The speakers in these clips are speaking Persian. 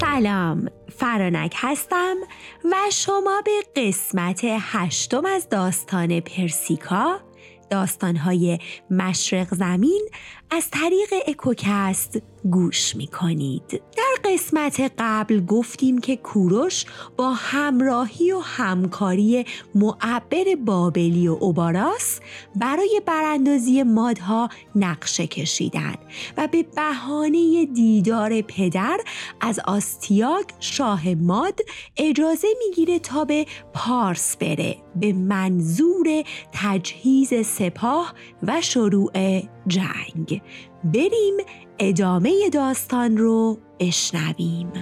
سلام فرانک هستم و شما به قسمت هشتم از داستان پرسیکا داستانهای مشرق زمین از طریق اکوکست گوش می کنید. قسمت قبل گفتیم که کوروش با همراهی و همکاری معبر بابلی و اوباراس برای براندازی مادها نقشه کشیدن و به بهانه دیدار پدر از آستیاگ شاه ماد اجازه می‌گیره تا به پارس بره به منظور تجهیز سپاه و شروع جنگ. بریم ادامه داستان رو بشنویم.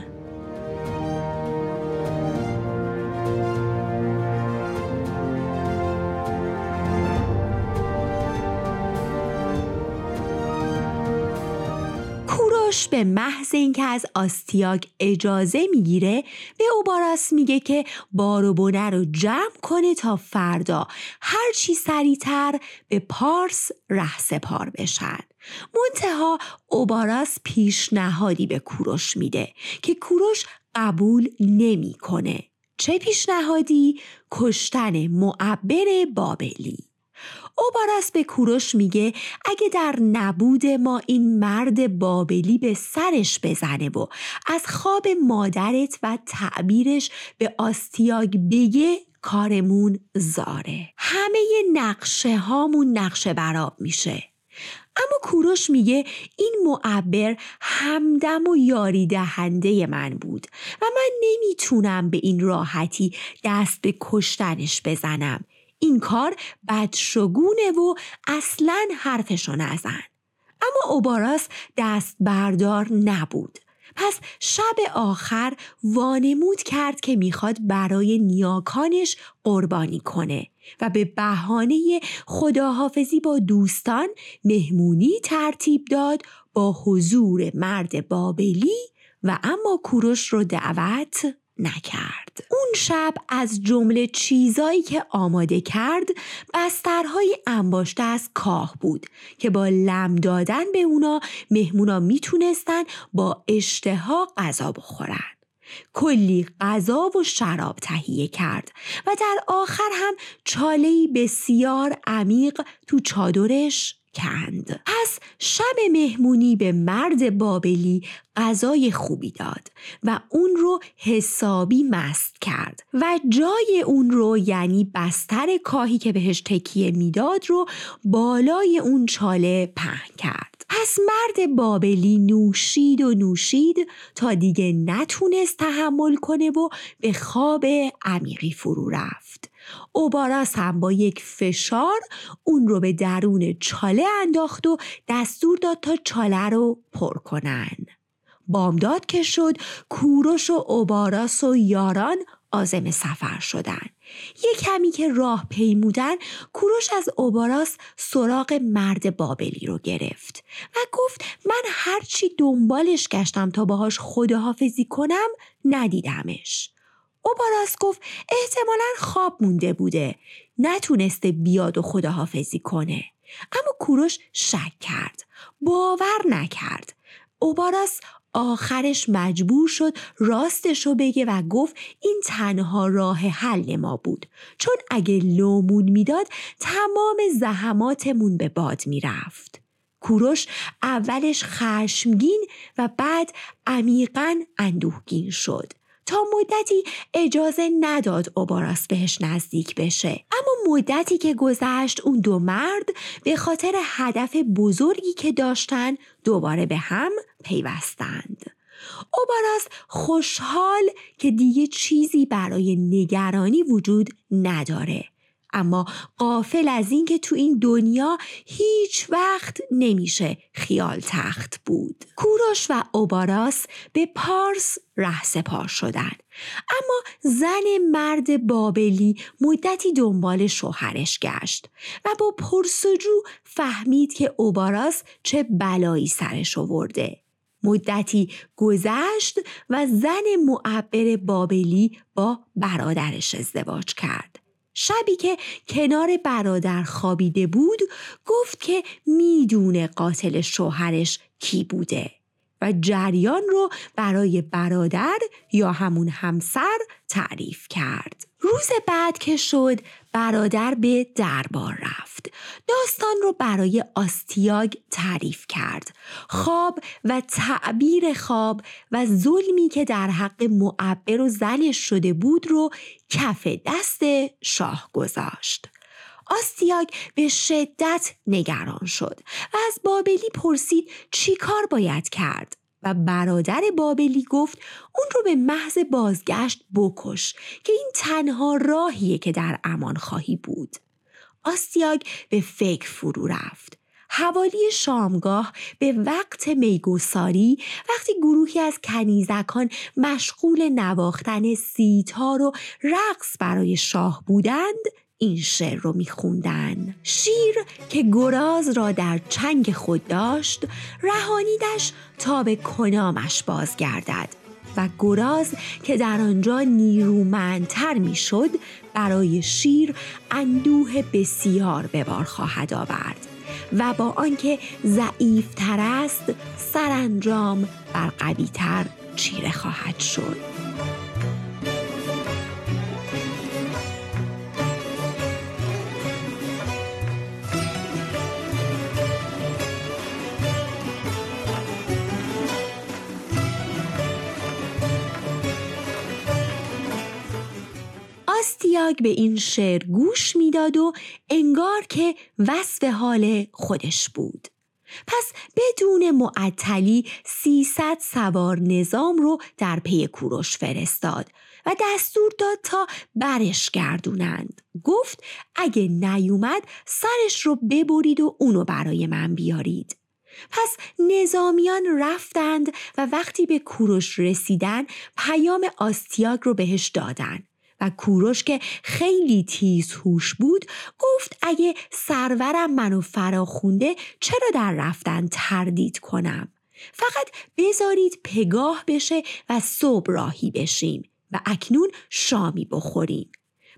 کوروش به محض اینکه از آستیاگ اجازه می‌گیره به اوباراس میگه که بار و بونه رو جمع کنه تا فردا هرچی سریعتر به پارس ره سپار بشن منتها اوباراس پیشنهادی به کوروش میده که کوروش قبول نمی‌کنه. چه پیشنهادی؟ کشتن معبر بابلی. اوباراس به کوروش میگه اگه در نبود ما این مرد بابلی به سرش بزنه و از خواب مادرت و تعبیرش به آستیاگ بگه کارمون زاره. همه نقشه هامون نقشه براب میشه. اما کوروش میگه این معبر همدم و یاری دهنده من بود و من نمی‌تونم به این راحتی دست به کشتنش بزنم. این کار بدشگونه و اصلا حرفشو نزن اما اوباراس دست بردار نبود. پس شب آخر وانمود کرد که می‌خواد برای نیاکانش قربانی کنه و به بهانه خداحافظی با دوستان مهمونی ترتیب داد با حضور مرد بابلی و اما کوروش رو دعوت نکرد. اون شب از جمله چیزایی که آماده کرد بسترهای انباشته از کاه بود که با لم دادن به اونا مهمونا می‌تونستن با اشتها غذا بخورن. کلی غذا و شراب تهیه کرد و در آخر هم چالهی بسیار عمیق تو چادرش کند. پس شب مهمونی به مرد بابلی غذای خوبی داد و اون رو حسابی مست کرد و جای اون رو یعنی بستر کاهی که بهش تکیه می‌داد رو بالای اون چاله پهن کرد. پس مرد بابلی نوشید و نوشید تا دیگه نتونست تحمل کنه و به خواب عمیقی فرو رفت. اوباراس هم با یک فشار اون رو به درون چاله انداخت و دستور داد تا چاله رو پر کنن. بامداد که شد کوروش و اوباراس و یاران آزم سفر شدن. یک کمی که راه پیمودن کوروش از اوباراس سراغ مرد بابلی رو گرفت و گفت من هرچی دنبالش گشتم تا باهاش خداحافظی کنم ندیدمش. اوباراس گفت احتمالا خواب مونده بوده. نتونسته بیاد و خداحافظی کنه. اما کوروش شک کرد. باور نکرد. اوباراس آخرش مجبور شد راستش رو بگه و گفت این تنها راه حل ما بود. چون اگه لومون می‌داد تمام زحماتمون به باد می‌رفت. کوروش اولش خشمگین و بعد عمیقا اندوهگین شد. تا مدتی اجازه نداد اوباراس بهش نزدیک بشه. اما مدتی که گذشت اون دو مرد به خاطر هدف بزرگی که داشتن دوباره به هم پیوستند. اوباراس خوشحال که دیگه چیزی برای نگرانی وجود نداره. اما قافل از اینکه تو این دنیا هیچ وقت نمیشه خیال تخت بود. کوروش و اوباراس به پارس ره سپار شدن. اما زن مرد بابلی مدتی دنبال شوهرش گشت و با پرسجو فهمید که اوباراس چه بلایی سرش آورده. مدتی گذشت و زن معبر بابلی با برادرش ازدواج کرد. شبی که کنار برادر خوابیده بود گفت که می‌دونه قاتل شوهرش کی بوده و جریان رو برای برادر یا همون همسر تعریف کرد. روز بعد که شد برادر به دربار رفت. داستان رو برای آستیاگ تعریف کرد. خواب و تعبیر خواب و ظلمی که در حق معبر و زنش شده بود رو کف دست شاه گذاشت. آستیاگ به شدت نگران شد و از بابلی پرسید چی کار باید کرد. و برادر بابلی گفت اون رو به محض بازگشت بکش که این تنها راهیه که در امان خواهی بود. آستیاگ به فکر فرو رفت. حوالی شامگاه به وقت میگوساری وقتی گروهی از کنیزکان مشغول نواختن سیتار و رقص برای شاه بودند این شعر رو میخوندن. شیر که گراز را در چنگ خود داشت رهانیدش تا به کنامش بازگردد و گراز که در آنجا نیرومندتر می‌شد برای شیر اندوه بسیار به بار خواهد آورد و با آنکه ضعیفتر است سرانجام بر قویتر چیره خواهد شد. آستیاگ به این شعر گوش می‌داد و انگار که وصف حال خودش بود. پس بدون معطلی سیصد سوار نظام رو در پی کوروش فرستاد و دستور داد تا برش گردونند. گفت اگه نیومد سرش رو ببرید و اونو برای من بیارید. پس نظامیان رفتند و وقتی به کوروش رسیدن پیام آستیاگ رو بهش دادن و کوروش که خیلی تیز هوش بود گفت اگه سرورم منو فراخونده چرا در رفتن تردید کنم؟ فقط بذارید پگاه بشه و صبح راهی بشیم و اکنون شامی بخوریم.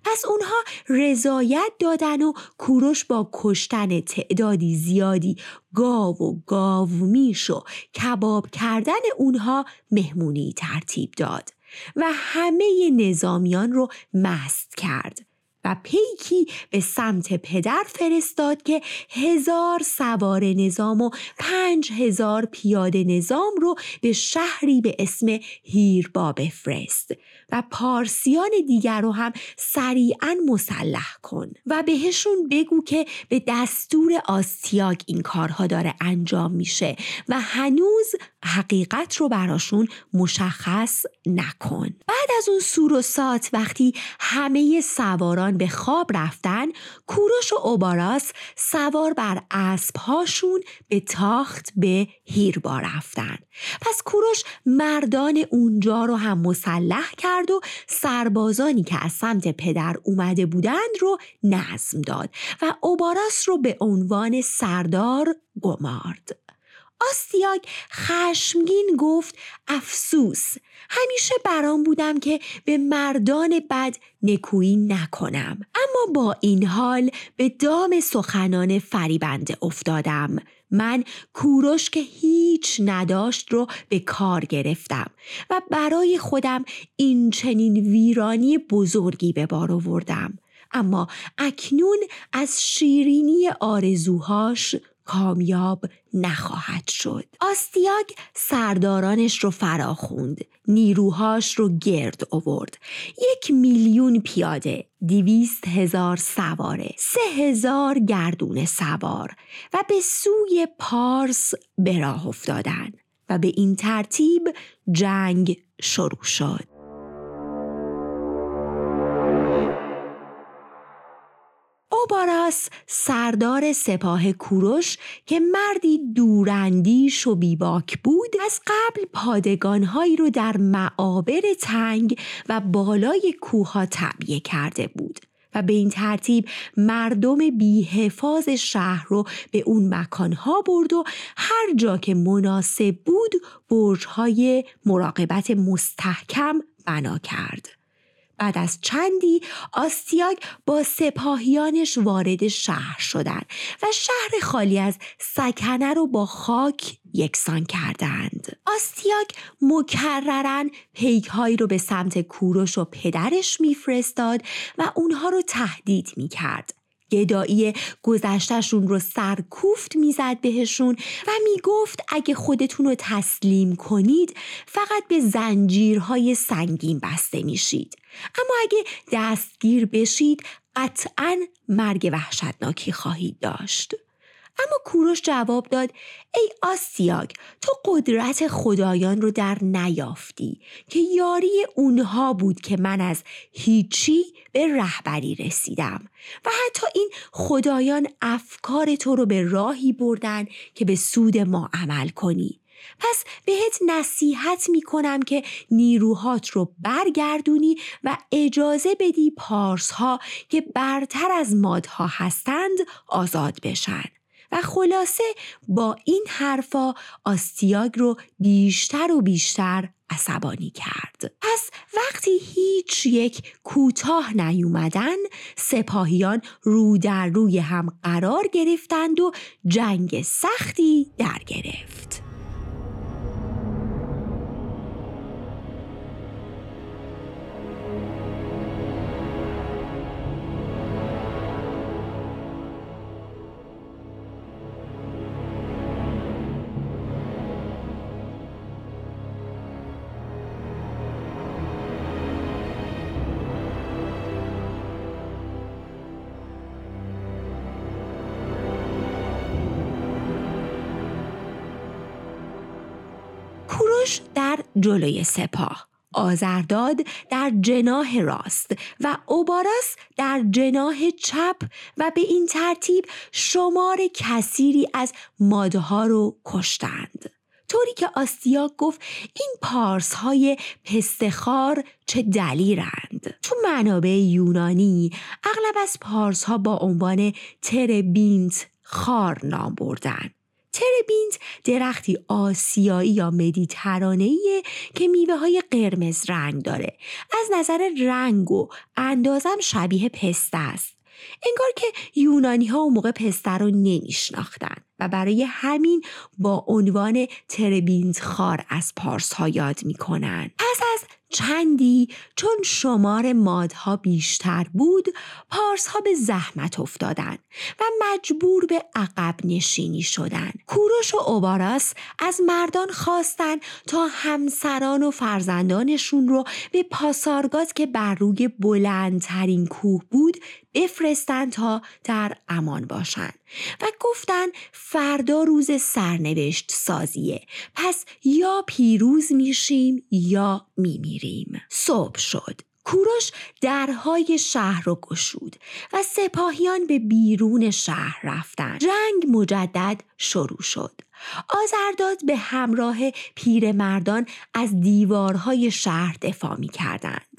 پس اونها رضایت دادن و کوروش با کشتن تعدادی زیادی گاو و گاو میش و کباب کردن اونها مهمونی ترتیب داد. و همه نظامیان رو مست کرد و پیکی به سمت پدر فرستاد که هزار سوار نظام و پنج هزار پیاده نظام رو به شهری به اسم هیربا بفرست و پارسیان دیگر رو هم سریعا مسلح کن و بهشون بگو که به دستور آستیاگ این کارها داره انجام میشه و هنوز حقیقت رو براشون مشخص نکن بعد از اون سور و سات وقتی همه سواران به خواب رفتن کوروش و اوباراس سوار بر اسبهاشون به تاخت به هیربا رفتن پس کوروش مردان اونجا رو هم مسلح کرد و سربازانی که از سمت پدر اومده بودند رو نظم داد و اوباراس رو به عنوان سردار گمارد. آستیاگ خشمگین گفت افسوس همیشه برام بودم که به مردان بد نکویی نکنم. اما با این حال به دام سخنان فریبنده افتادم. من کوروش که هیچ نداشت رو به کار گرفتم و برای خودم این چنین ویرانی بزرگی به بار آوردم. اما اکنون از شیرینی آرزوهاش کامیاب نخواهد شد. آستیاگ سردارانش رو فراخوند نیروهاش رو گرد آورد. یک میلیون پیاده دیویست هزار سواره سه هزار گردون سوار و به سوی پارس به راه افتادن و به این ترتیب جنگ شروع شد. اوباراس سردار سپاه کوروش که مردی دوراندیش و بیباک بود از قبل پادگانهایی رو در معابر تنگ و بالای کوها تعبیه کرده بود و به این ترتیب مردم بیحفاظ شهر رو به اون مکانها برد و هر جا که مناسب بود برجهای مراقبت مستحکم بنا کرد. بعد از چندی آستیاگ با سپاهیانش وارد شهر شدند و شهر خالی از سکنه رو با خاک یکسان کردند. آستیاگ مکررن پیکهایی رو به سمت کوروش و پدرش میفرستاد و اونها رو تهدید می‌کرد. گدایی گذشتشون رو سرکوفت می‌زد بهشون و می‌گفت اگه خودتون رو تسلیم کنید فقط به زنجیرهای سنگین بسته میشید. اما اگه دستگیر بشید قطعا مرگ وحشتناکی خواهید داشت. اما کوروش جواب داد ای آسیاگ تو قدرت خدایان رو در نیافتی که یاری اونها بود که من از هیچی به رهبری رسیدم و حتی این خدایان افکار تو رو به راهی بردن که به سود ما عمل کنی. پس بهت نصیحت می کنم که نیروهات رو برگردونی و اجازه بدی پارس ها که برتر از مادها هستند آزاد بشن. و خلاصه با این حرفا آستیاگ رو بیشتر و بیشتر عصبانی کرد. پس وقتی هیچ یک کوتاه نیومدن سپاهیان رو در روی هم قرار گرفتند و جنگ سختی در گرفت. کوروش در جلوی سپاه آزرداد در جناه راست و اوباراس در جناه چپ و به این ترتیب شمار کثیری از مادها رو کشتند. طوری که آستیاک گفت این پارس های پستخار چه دلیرند تو منابع یونانی اغلب از پارس ها با عنوان تربینت خار نام بردن تربینت درختی آسیایی یا مدیترانه‌ایه که میوه های قرمز رنگ داره. از نظر رنگ و اندازم شبیه پسته است. انگار که یونانی ها اون موقع پسته رو نمیشناختن و برای همین با عنوان تربینت خار از پارس ها یاد می‌کنن. پس از چندی؟ چون شمار مادها بیشتر بود پارس ها به زحمت افتادن و مجبور به عقب نشینی شدن. کوروش و اوباراس از مردان خواستن تا همسران و فرزندانشون رو به پاسارگاد که بر روی بلندترین کوه بود بفرستن تا در امان باشن و گفتن فردا روز سرنوشت سازیه پس یا پیروز میشیم یا میمیریم صبح شد کوروش درهای شهر رو گشود و سپاهیان به بیرون شهر رفتند. جنگ مجدد شروع شد. آزرداد به همراه پیرمردان از دیوارهای شهر دفاع می کردند.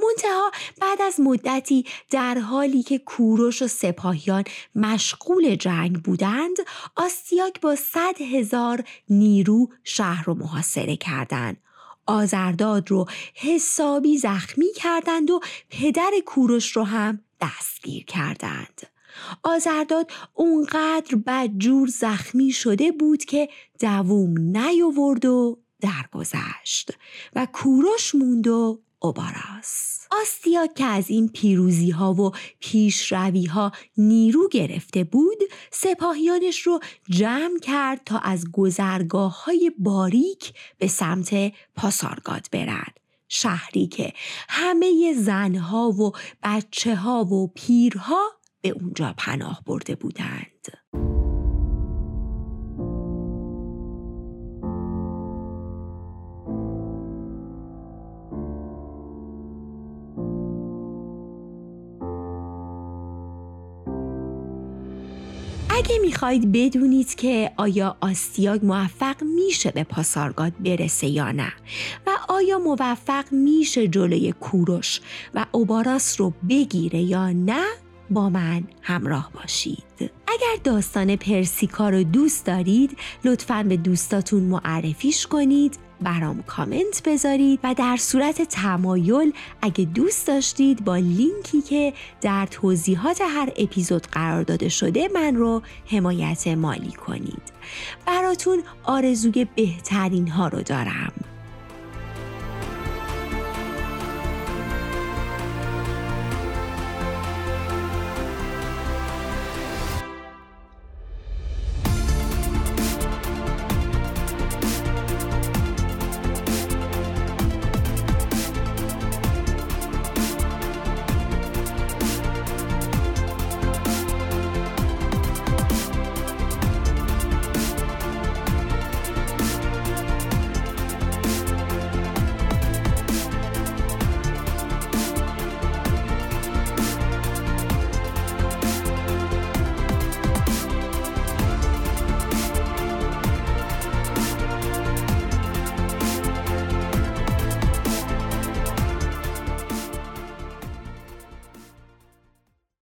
منتها بعد از مدتی در حالی که کوروش و سپاهیان مشغول جنگ بودند آستیاک با صد هزار نیرو شهر رو محاصره کردند. آزرداد رو حسابی زخمی کردند و پدر کوروش رو هم دستگیر کردند. آزرداد اونقدر بدجور زخمی شده بود که دووم نیاورد و درگذشت و کوروش موند و اوباراس آستیا که از این پیروزی ها و پیشروی ها نیرو گرفته بود سپاهیانش رو جمع کرد تا از گذرگاه های باریک به سمت پاسارگاد برد شهری که همه زنها و بچه ها و پیرها به اونجا پناه برده بودند. اگه می‌خواید بدونید که آیا آستیاگ موفق میشه به پاسارگاد برسه یا نه و آیا موفق میشه جلوی کوروش و اوباراس رو بگیره یا نه با من همراه باشید. اگر داستان پرسیکا رو دوست دارید لطفا به دوستاتون معرفیش کنید. برام کامنت بذارید و در صورت تمایل اگه دوست داشتید با لینکی که در توضیحات هر اپیزود قرار داده شده من رو حمایت مالی کنید. براتون آرزوی بهترین ها رو دارم.